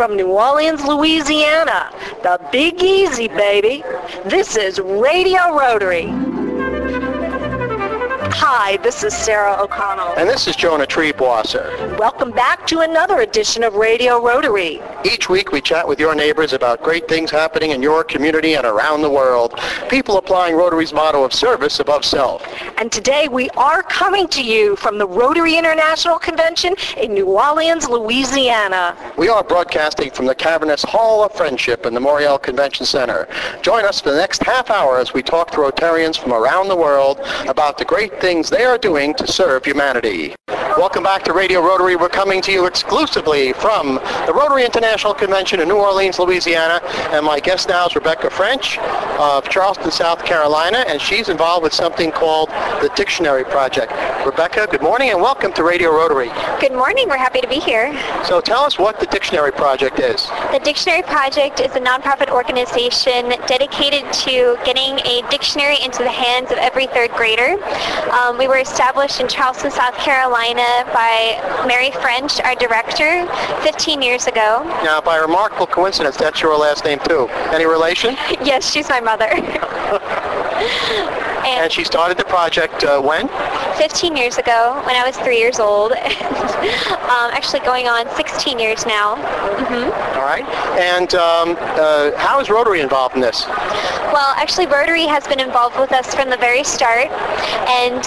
from New Orleans, Louisiana. The Big Easy, baby. This is Radio Rotary. Hi, this is Sarah O'Connell. And this is Jonah Triebwasser. Welcome back to another edition of Radio Rotary. Each week we chat with your neighbors about great things happening in your community and around the world. People applying Rotary's motto of service above self. And today we are coming to you from the Rotary International Convention in New Orleans, Louisiana. We are broadcasting from the cavernous Hall of Friendship in the Morial Convention Center. Join us for the next half hour as we talk to Rotarians from around the world about the great things they are doing to serve humanity. Welcome back to Radio Rotary. We're coming to you exclusively from the Rotary International Convention in New Orleans, Louisiana. And my guest now is Rebecca French of Charleston, South Carolina, and she's involved with something called the Dictionary Project. Rebecca, good morning and welcome to Radio Rotary. Good morning. We're happy to be here. So tell us what the Dictionary Project is. The Dictionary Project is a nonprofit organization dedicated to getting a dictionary into the hands of every third grader. Um, we were established in Charleston, South Carolina by Mary French, our director, 15 years ago. Now, by remarkable coincidence, that's your last name too. Any relation? yes, she's my mother. and, and, she started the project uh, when? 15 years ago, when I was three years old. um, actually going on 16 years now. Mm-hmm. All right. And um, uh, how is Rotary involved in this? Well, actually, Rotary has been involved with us from the very start. And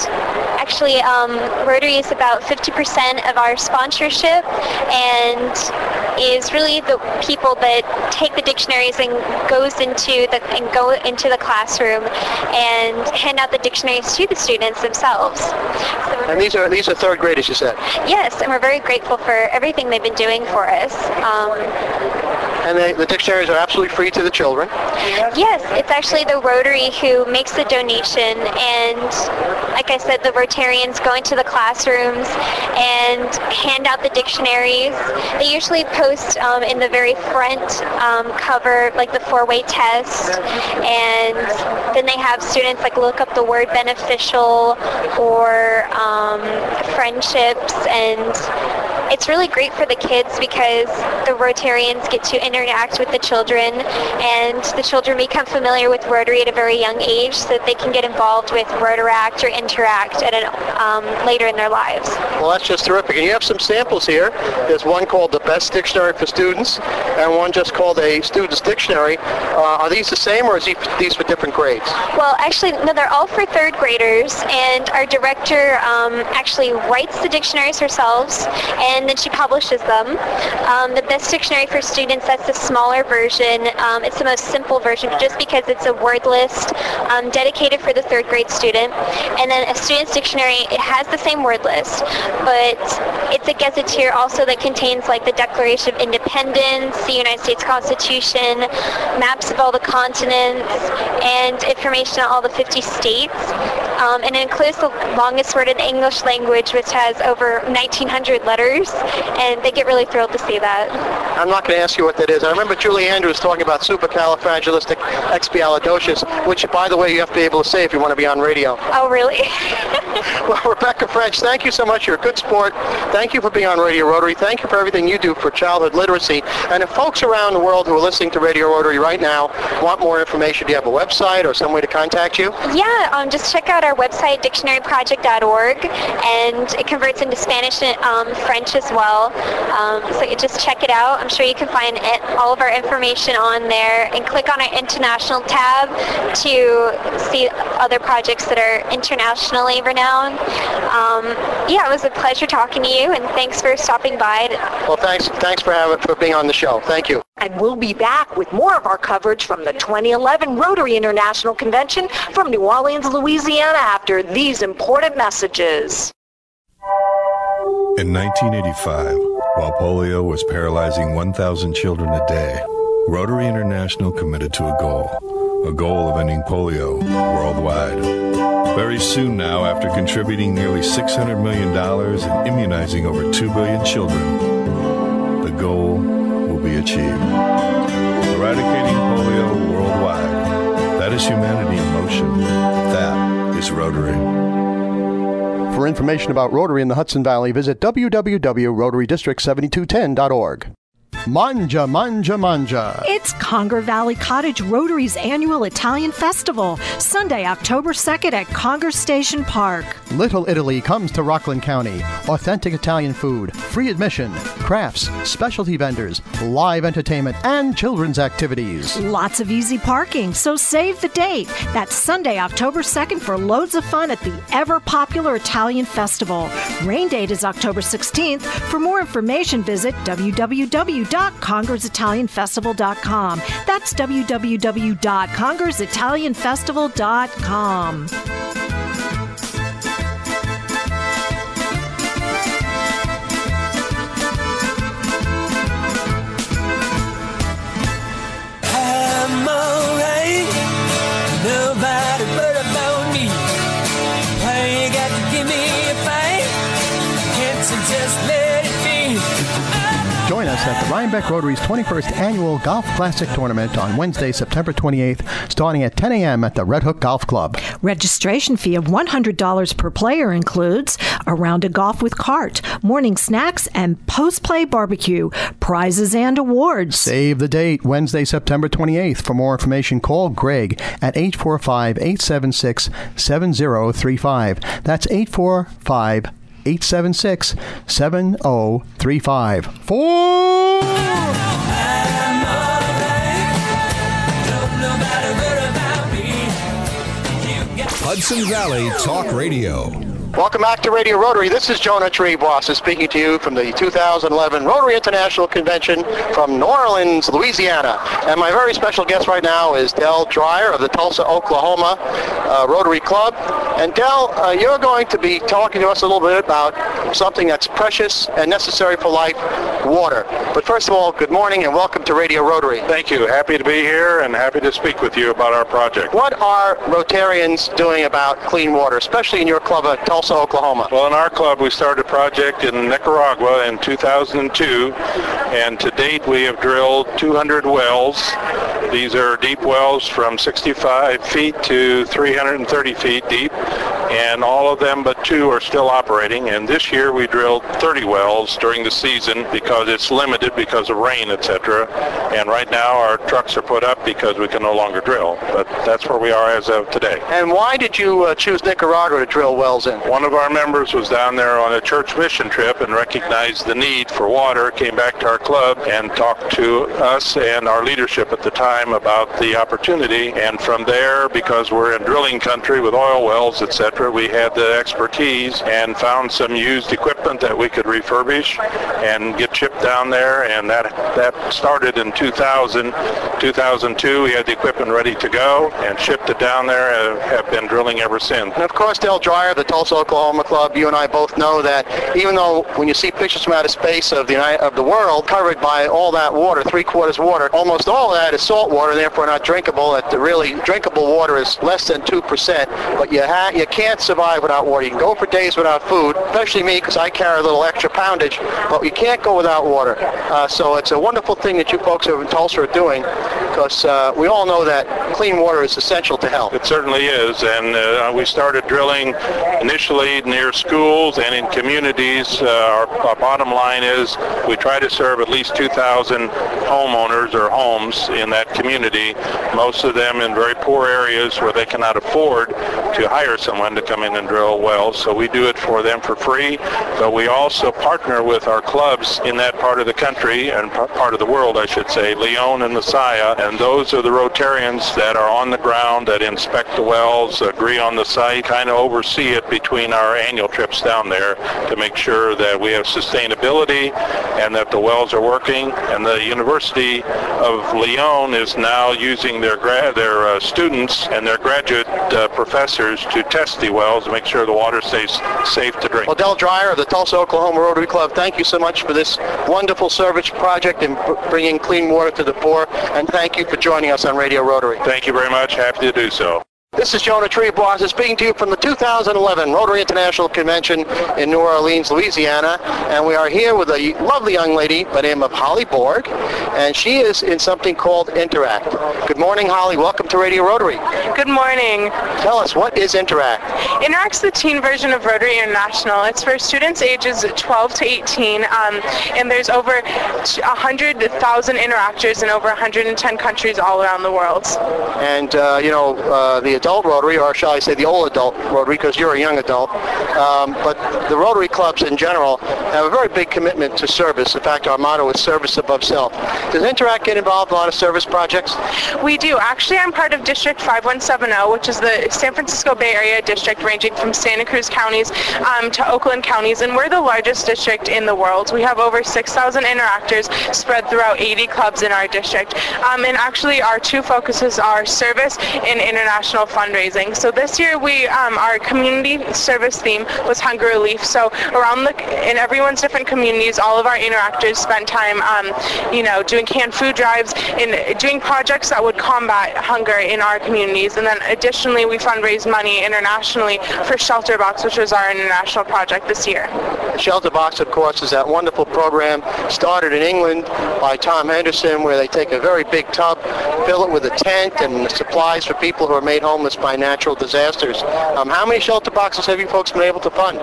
actually, um, Rotary is about 50% of our sponsorship and is really the people that take the dictionaries and goes into the and go into the classroom and hand out the dictionaries to the students themselves. So and these are these are third graders, you said. Yes, and we're very grateful for everything they've been doing for us. Um, and the, the, dictionaries are absolutely free to the children. Yes, it's actually the Rotary who makes the donation, and like I said, the Rotarians go into the classrooms and hand out the dictionaries. They usually post um, in the very front um, cover, like the four-way test, and then they have students like look up the word beneficial or um, friendships and it's really great for the kids because the Rotarians get to interact with the children and the children become familiar with Rotary at a very young age so that they can get involved with Rotaract or Interact at an, um, later in their lives. Well, that's just terrific. And you have some samples here. There's one called the Best Dictionary for Students and one just called a Student's Dictionary. Uh, are these the same or is these for different grades? Well, actually, no, they're all for third graders and our director um, actually writes the dictionaries herself and and then she publishes them. Um, the Best Dictionary for Students, that's the smaller version. Um, it's the most simple version just because it's a word list um, dedicated for the third grade student. And then a Student's Dictionary, it has the same word list, but it's a gazetteer also that contains like the Declaration of Independence, the United States Constitution, maps of all the continents, and information on all the 50 states. Um, and it includes the longest word in the English language, which has over 1,900 letters and they get really thrilled to see that. I'm not going to ask you what that is. I remember Julie Andrews talking about supercalifragilisticexpialidocious, which, by the way, you have to be able to say if you want to be on radio. Oh, really? well, Rebecca French, thank you so much. You're a good sport. Thank you for being on Radio Rotary. Thank you for everything you do for childhood literacy. And if folks around the world who are listening to Radio Rotary right now want more information, do you have a website or some way to contact you? Yeah, um, just check out our website, dictionaryproject.org, and it converts into Spanish and um, French as well. Um, so you just check it out. I'm sure you can find it, all of our information on there and click on our international tab to see other projects that are internationally renowned. Um, yeah, it was a pleasure talking to you and thanks for stopping by. Well, thanks, thanks for, having, for being on the show. Thank you. And we'll be back with more of our coverage from the 2011 Rotary International Convention from New Orleans, Louisiana after these important messages. In 1985, while polio was paralyzing 1,000 children a day, Rotary International committed to a goal, a goal of ending polio worldwide. Very soon now, after contributing nearly $600 million and immunizing over 2 billion children, the goal will be achieved. Eradicating polio worldwide. That is humanity in motion. That is Rotary. For information about Rotary in the Hudson Valley, visit www.rotarydistrict7210.org. Mangia, mangia, mangia. It's Congers Valley Cottage Rotary's annual Italian festival, Sunday, October 2nd at Congers Station Park. Little Italy comes to Rockland County. Authentic Italian food, free admission, crafts, specialty vendors, live entertainment, and children's activities. Lots of easy parking, so save the date. That's Sunday, October 2nd for loads of fun at the ever popular Italian festival. Rain date is October 16th. For more information, visit www.congersitalianfestival.com. That's www.congersitalianfestival.com. at the Rhinebeck Rotary's 21st Annual Golf Classic Tournament on Wednesday, September 28th, starting at 10 a.m. at the Red Hook Golf Club. Registration fee of $100 per player includes a round of golf with cart, morning snacks, and post play barbecue, prizes and awards. Save the date, Wednesday, September 28th. For more information, call Greg at 845 876 7035. That's 845 876 7035. Four! I'm alright. Nobody but about me. You got Hudson Valley Talk Radio. Welcome back to Radio Rotary. This is Jonah Triebwasser speaking to you from the 2011 Rotary International Convention from New Orleans, Louisiana. And my very special guest right now is Dell Dreyer of the Tulsa, Oklahoma uh, Rotary Club. And Dell, uh, you're going to be talking to us a little bit about something that's precious and necessary for life, water. But first of all, good morning and welcome to Radio Rotary. Thank you. Happy to be here and happy to speak with you about our project. What are Rotarians doing about clean water, especially in your club at Tulsa, Oklahoma? Well, in our club, we started a project in Nicaragua in 2002, and to date we have drilled 200 wells. These are deep wells from 65 feet to 330 feet deep, and all of them but two are still operating. And this year we drilled 30 wells during the season because it's limited because of rain, etc. And right now our trucks are put up because we can no longer drill. But that's where we are as of today. And why did you uh, choose Nicaragua to drill wells in? One of our members was down there on a church mission trip and recognized the need for water, came back to our club and talked to us and our leadership at the time about the opportunity. And from there, because we're in drilling country with oil wells, etc., we had the expertise and found some used equipment that we could refurbish and get shipped down there. And that, that started in 2000. 2002, we had the equipment ready to go and shipped it down there and have been drilling ever since. And of course, Dale Dreyer, the Tulsa, Oklahoma club, you and I both know that even though when you see pictures from outer space of the United, of the world covered by all that water, three quarters water, almost all of that is salt water, therefore not drinkable. That the really drinkable water is less than two percent. But you ha- you can't survive without water. You can go for days without food, especially me because I carry a little extra poundage. But you can't go without water. Uh, so it's a wonderful thing that you folks over in Tulsa are doing because uh, we all know that clean water is essential to health. It certainly is, and uh, we started drilling initially near schools and in communities. Uh, our, our bottom line is we try to serve at least 2,000 homeowners or homes in that community, most of them in very poor areas where they cannot afford to hire someone to come in and drill wells. So we do it for them for free, but we also partner with our clubs in that part of the country and part of the world, I should say, Leon and Masaya, and those are the Rotarians that are on the ground that inspect the wells, agree on the site, kind of oversee it between our annual trips down there to make sure that we have sustainability and that the wells are working. And the University of Leon is now using their gra- their uh, students and their graduate uh, professors to test the wells to make sure the water stays safe to drink. Well, Del Dreyer of the Tulsa, Oklahoma Rotary Club, thank you so much for this wonderful service project and bringing clean water to the poor. And thank you for joining us on Radio Rotary. Thank you very much. Happy to do so. This is Jonah Triebwasser speaking to you from the 2011 Rotary International Convention in New Orleans, Louisiana. And we are here with a lovely young lady by the name of Holly Borg. And she is in something called Interact. Good morning, Holly. Welcome to Radio Rotary. Good morning. Tell us, what is Interact? Interact's the teen version of Rotary International. It's for students ages 12 to 18. Um, and there's over 100,000 interactors in over 110 countries all around the world. And, uh, you know, uh, the adult Rotary, or shall I say the old adult Rotary, because you're a young adult. Um, but the Rotary clubs in general have a very big commitment to service. In fact, our motto is service above self. Does Interact get involved in a lot of service projects? We do. Actually, I'm part of District 5170, which is the San Francisco Bay Area district ranging from Santa Cruz counties um, to Oakland counties, and we're the largest district in the world. We have over 6,000 interactors spread throughout 80 clubs in our district. Um, and actually, our two focuses are service and international fundraising. So this year we um, our community service theme was hunger relief. So around the in everyone's different communities, all of our interactors spent time, um, you know, doing canned food drives and doing projects that would combat hunger in our communities. And then additionally, we fundraised money internationally for Shelter Box, which was our international project this year. Shelter Box, of course, is that wonderful program started in England by Tom Henderson, where they take a very big tub, fill it with a tent and supplies for people who are made homeless by natural disasters. Um, how many shelter boxes have you folks been able to fund?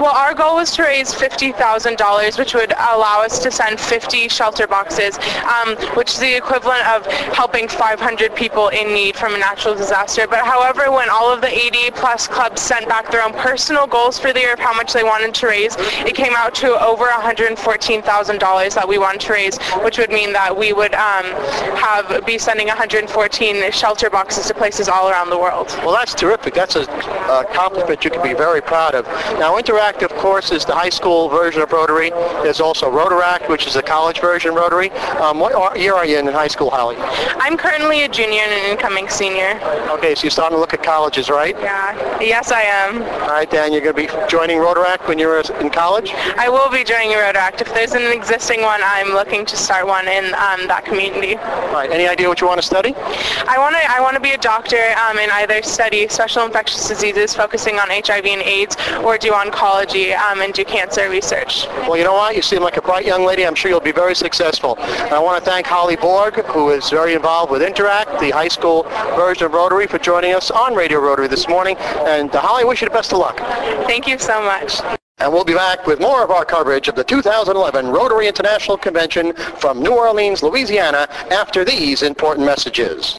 Well, our goal was to raise $50,000, which would allow us to send 50 shelter boxes, um, which is the equivalent of helping 500 people in need from a natural disaster. But however, when all of the 80 plus clubs sent back their own personal goals for the year of how much they wanted to raise, it came out to over $114,000 that we wanted to raise, which would mean that we would um, have be sending 114 shelter boxes to places all around the world. Well, that's terrific. That's a accomplishment you can be very proud of. Now, Interact, of course, is the high school version of Rotary. There's also Rotaract, which is the college version of Rotary. Um, what year are you in high school, Holly? I'm currently a junior and an incoming senior. Okay, so you're starting to look at colleges, right? Yeah. Yes, I am. All right, Dan, you're going to be joining Rotaract when you're in college? I will be joining Rotaract. If there's an existing one, I'm looking to start one in um, that community. All right. Any idea what you want to study? I want to. I want to be a doctor um, and either study special infectious diseases focusing on HIV and AIDS or do oncology um, and do cancer research. Well, you know what? You seem like a bright young lady. I'm sure you'll be very successful. And I want to thank Holly Borg, who is very involved with Interact, the high school version of Rotary, for joining us on Radio Rotary this morning. And uh, Holly, I wish you the best of luck. Thank you so much. And we'll be back with more of our coverage of the 2011 Rotary International Convention from New Orleans, Louisiana, after these important messages.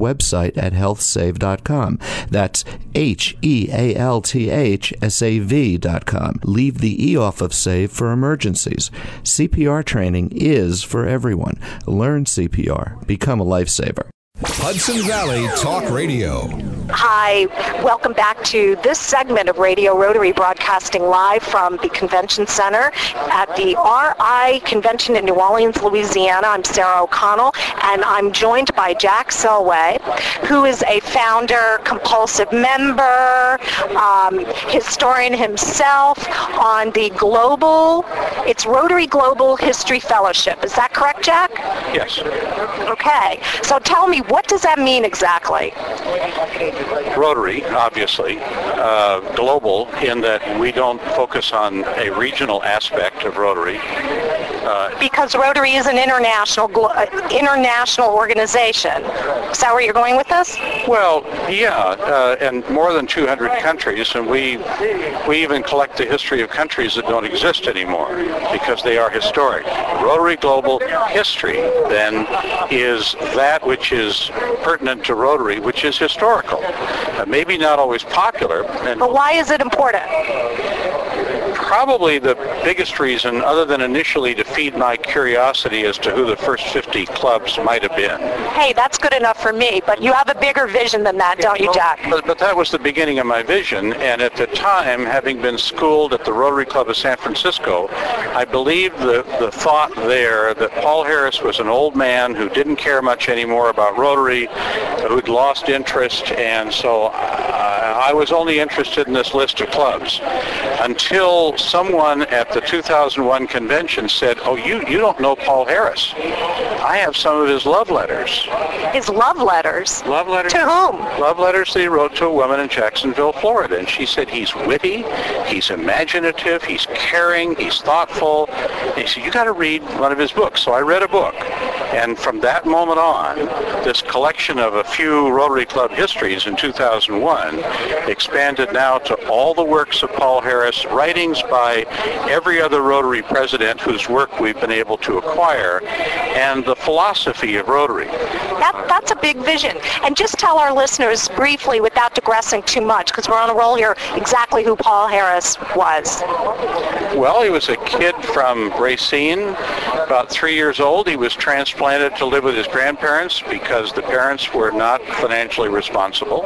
website at healthsav.com. That's H E A L T H S A V.com. Leave the E off of save for emergencies. CPR training is for everyone. Learn CPR. Become a lifesaver. Hudson Valley Talk Radio. Hi, welcome back to this segment of Radio Rotary broadcasting live from the Convention Center at the RI Convention in New Orleans, Louisiana. I'm Sarah O'Connell, and I'm joined by Jack Selway, who is a founder, compulsive member, um, historian himself on the Global, it's Rotary Global History Fellowship. Is that correct, Jack? Yes. Okay, so tell me, what does that mean exactly? Rotary, obviously, uh, global in that we don't focus on a regional aspect of Rotary. Uh, Because Rotary is an international, uh, international organization. Is that where you're going with this? well, yeah, uh, and more than 200 countries, and we we even collect the history of countries that don't exist anymore because they are historic. Rotary Global History then is that which is pertinent to Rotary, which is historical. Uh, maybe not always popular, and But why is it important? Probably the biggest reason, other than initially to feed my curiosity as to who the first 50 clubs might have been. Hey, that's good enough for me, but you have a bigger vision than that, don't you, Jack? But, but that was the beginning of my vision, and at the time, having been schooled at the Rotary Club of San Francisco, I believed the, the thought there that Paul Harris was an old man who didn't care much anymore about Rotary, who'd lost interest, and so I, I was only interested in this list of clubs until someone at the 2001 convention said, oh, you, you don't know Paul Harris. I have some of his love letters. His love letters? Love letters? To whom? Love letters that he wrote to a woman in Jacksonville, Florida. And she said he's witty, he's imaginative, he's caring, he's thoughtful. And he said, you got to read one of his books. So I read a book. And from that moment on, this collection of a few Rotary Club histories in 2001 expanded now to all the works of Paul Harris, writings by every other Rotary president whose work we've been able to acquire, and the philosophy of Rotary. That, that's a big vision. And just tell our listeners briefly, without digressing too much, because we're on a roll here, exactly who Paul Harris was. Well, he was a kid from Racine, about three years old. He was transplanted to live with his grandparents because the parents were not financially responsible.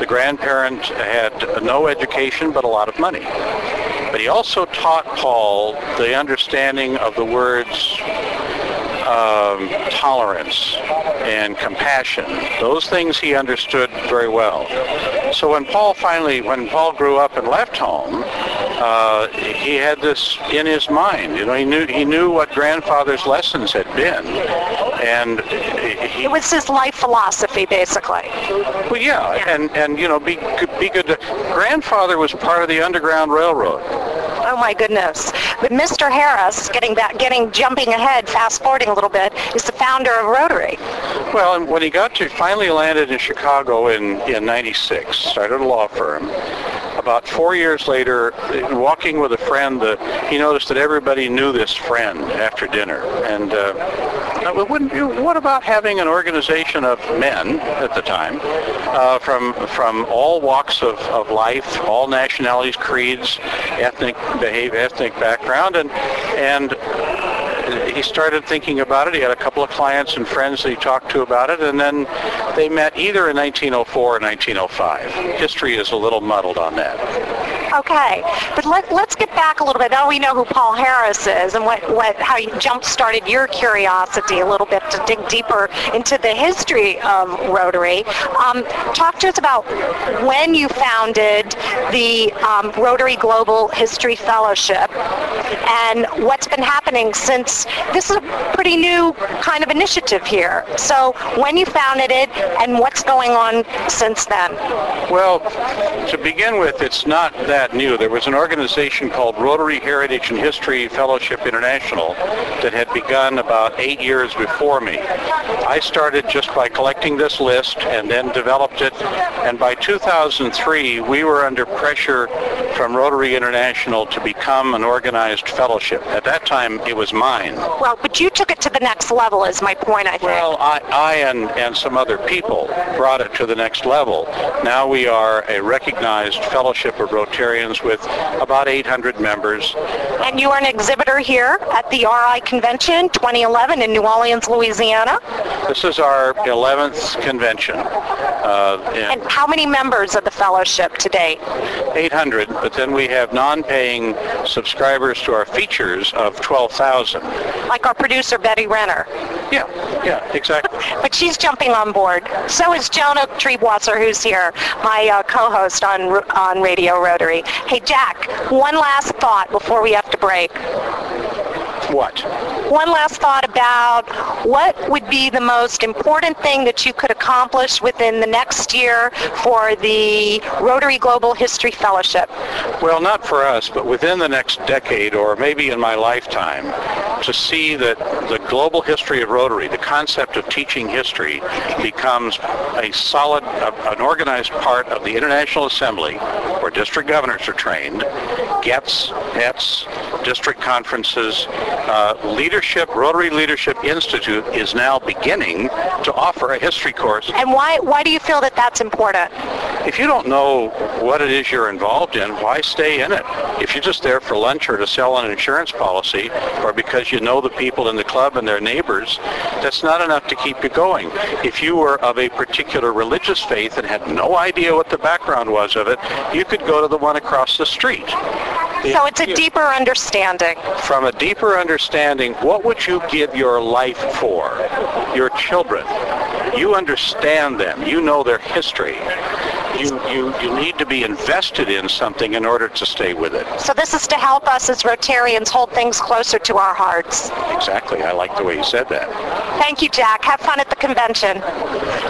The grandparent had no education but a lot of money. But he also taught Paul the understanding of the words um, tolerance and compassion. Those things he understood very well. So when Paul finally, when Paul grew up and left home, uh, he had this in his mind. You know, he knew he knew what grandfather's lessons had been, and he, It was his life philosophy, basically. well, yeah, and and you know, be be good. To, grandfather was part of the Underground Railroad. Oh my goodness. But Mr. Harris, getting back, getting jumping ahead, fast forwarding a little bit, is the founder of Rotary. Well, and when he got to finally landed in Chicago in in '96, started a law firm. About four years later, walking with a friend, uh, he noticed that everybody knew this friend after dinner. And uh, wouldn't you, what about having an organization of men at the time uh, from from all walks of, of life, all nationalities, creeds, ethnic behavior, ethnic background, and and he started thinking about it. He had a couple of clients and friends that he talked to about it, and then they met either in 1904 or 1905. History is a little muddled on that. Okay, but let, let's get back a little bit. Now we know who Paul Harris is and what, what how you jump-started your curiosity a little bit to dig deeper into the history of Rotary. Um, talk to us about when you founded the um, Rotary Global History Fellowship and what's been happening since this is a pretty new kind of initiative here. So when you founded it and what's going on since then? Well, to begin with, it's not that new. There was an organization called Rotary Heritage and History Fellowship International that had begun about eight years before me. I started just by collecting this list and then developed it. And by 2003, we were under pressure from Rotary International to become an organized fellowship. At that time, it was mine. Well, but you took it to the next level is my point, I think. Well, I, I and, and some other people brought it to the next level. Now we are a recognized fellowship of Rotarians with about 800 members. And you are an exhibitor here at the RI Convention 2011 in New Orleans, Louisiana. This is our 11th convention. Uh, And how many members of the fellowship to date? 800, but then we have non-paying subscribers to our features of 12,000. Like our producer Betty Renner. Yeah, yeah, exactly. But she's jumping on board. So is Jonah Triebwasser, who's here, my uh, co-host on on Radio Rotary. Hey, Jack, one last thought before we have to break. What? One last thought about what would be the most important thing that you could accomplish within the next year for the Rotary Global History Fellowship. Well, not for us, but within the next decade or maybe in my lifetime, to see that the global history of Rotary, the concept of teaching history, becomes a solid, an organized part of the International Assembly, where district governors are trained, gets, ETS, district conferences, uh, leadership, Rotary Leadership Institute is now beginning to offer a history course And why, why do you feel that that's important? If you don't know what it is you're involved in, why stay in it? If you're just there for lunch or to sell an insurance policy or because you know the people in the club and their neighbors, that's not enough to keep you going. If you were of a particular religious faith and had no idea what the background was of it, you could go to the one across the street. So it's a deeper understanding. From a deeper understanding, what would you give your life for? Your children. You understand them. You know their history. You, you, you need to be invested in something in order to stay with it. So this is to help us as Rotarians hold things closer to our hearts. Exactly. I like the way you said that. Thank you, Jack. Have fun at the convention.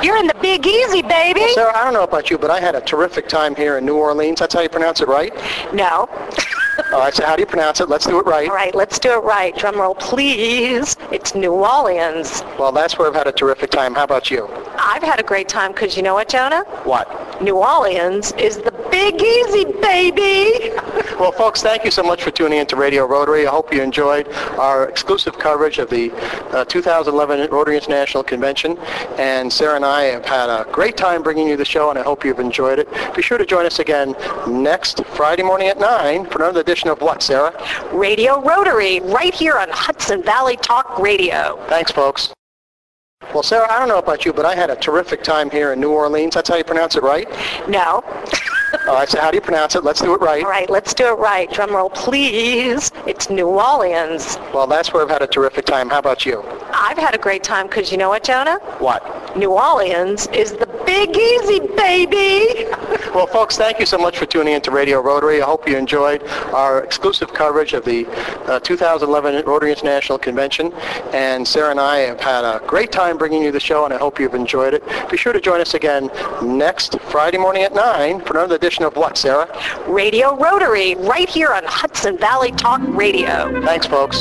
You're in the Big Easy, baby. Well, Sarah, I don't know about you, but I had a terrific time here in New Orleans. That's how you pronounce it, right? No. All right, so how do you pronounce it? Let's do it right. All right, let's do it right. Drum roll, please. It's New Orleans. Well, that's where I've had a terrific time. How about you? I've had a great time because you know what, Jonah? What? New Orleans is the Big Easy, baby. Well, folks, thank you so much for tuning in to Radio Rotary. I hope you enjoyed our exclusive coverage of the uh, 2011 Rotary International Convention. And Sarah and I have had a great time bringing you the show, and I hope you've enjoyed it. Be sure to join us again next Friday morning at 9 for another edition of what, Sarah? Radio Rotary, right here on Hudson Valley Talk Radio. Thanks, folks. Well, Sarah, I don't know about you, but I had a terrific time here in New Orleans. That's how you pronounce it, right? No. All right, so how do you pronounce it? Let's do it right. All right, let's do it right. Drum roll, please. It's New Orleans. Well, that's where I've had a terrific time. How about you? I've had a great time because you know what, Jonah? What? New Orleans is the Big Easy, baby. Well, folks, thank you so much for tuning in to Radio Rotary. I hope you enjoyed our exclusive coverage of the uh, 2011 Rotary International Convention. And Sarah and I have had a great time bringing you the show, and I hope you've enjoyed it. Be sure to join us again next Friday morning at 9 for another edition of what, Sarah? Radio Rotary, right here on Hudson Valley Talk Radio. Thanks, folks.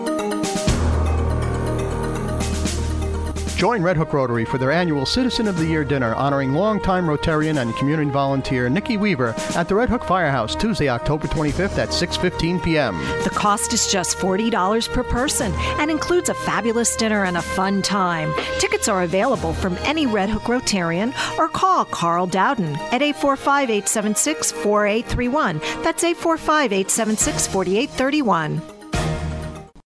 Join Red Hook Rotary for their annual Citizen of the Year dinner honoring longtime Rotarian and community volunteer Nikki Weaver at the Red Hook Firehouse Tuesday, October 25th at 6:15 p.m. The cost is just $40 per person and includes a fabulous dinner and a fun time. Tickets are available from any Red Hook Rotarian or call Carl Dowden at 845-876-4831. That's 845-876-4831.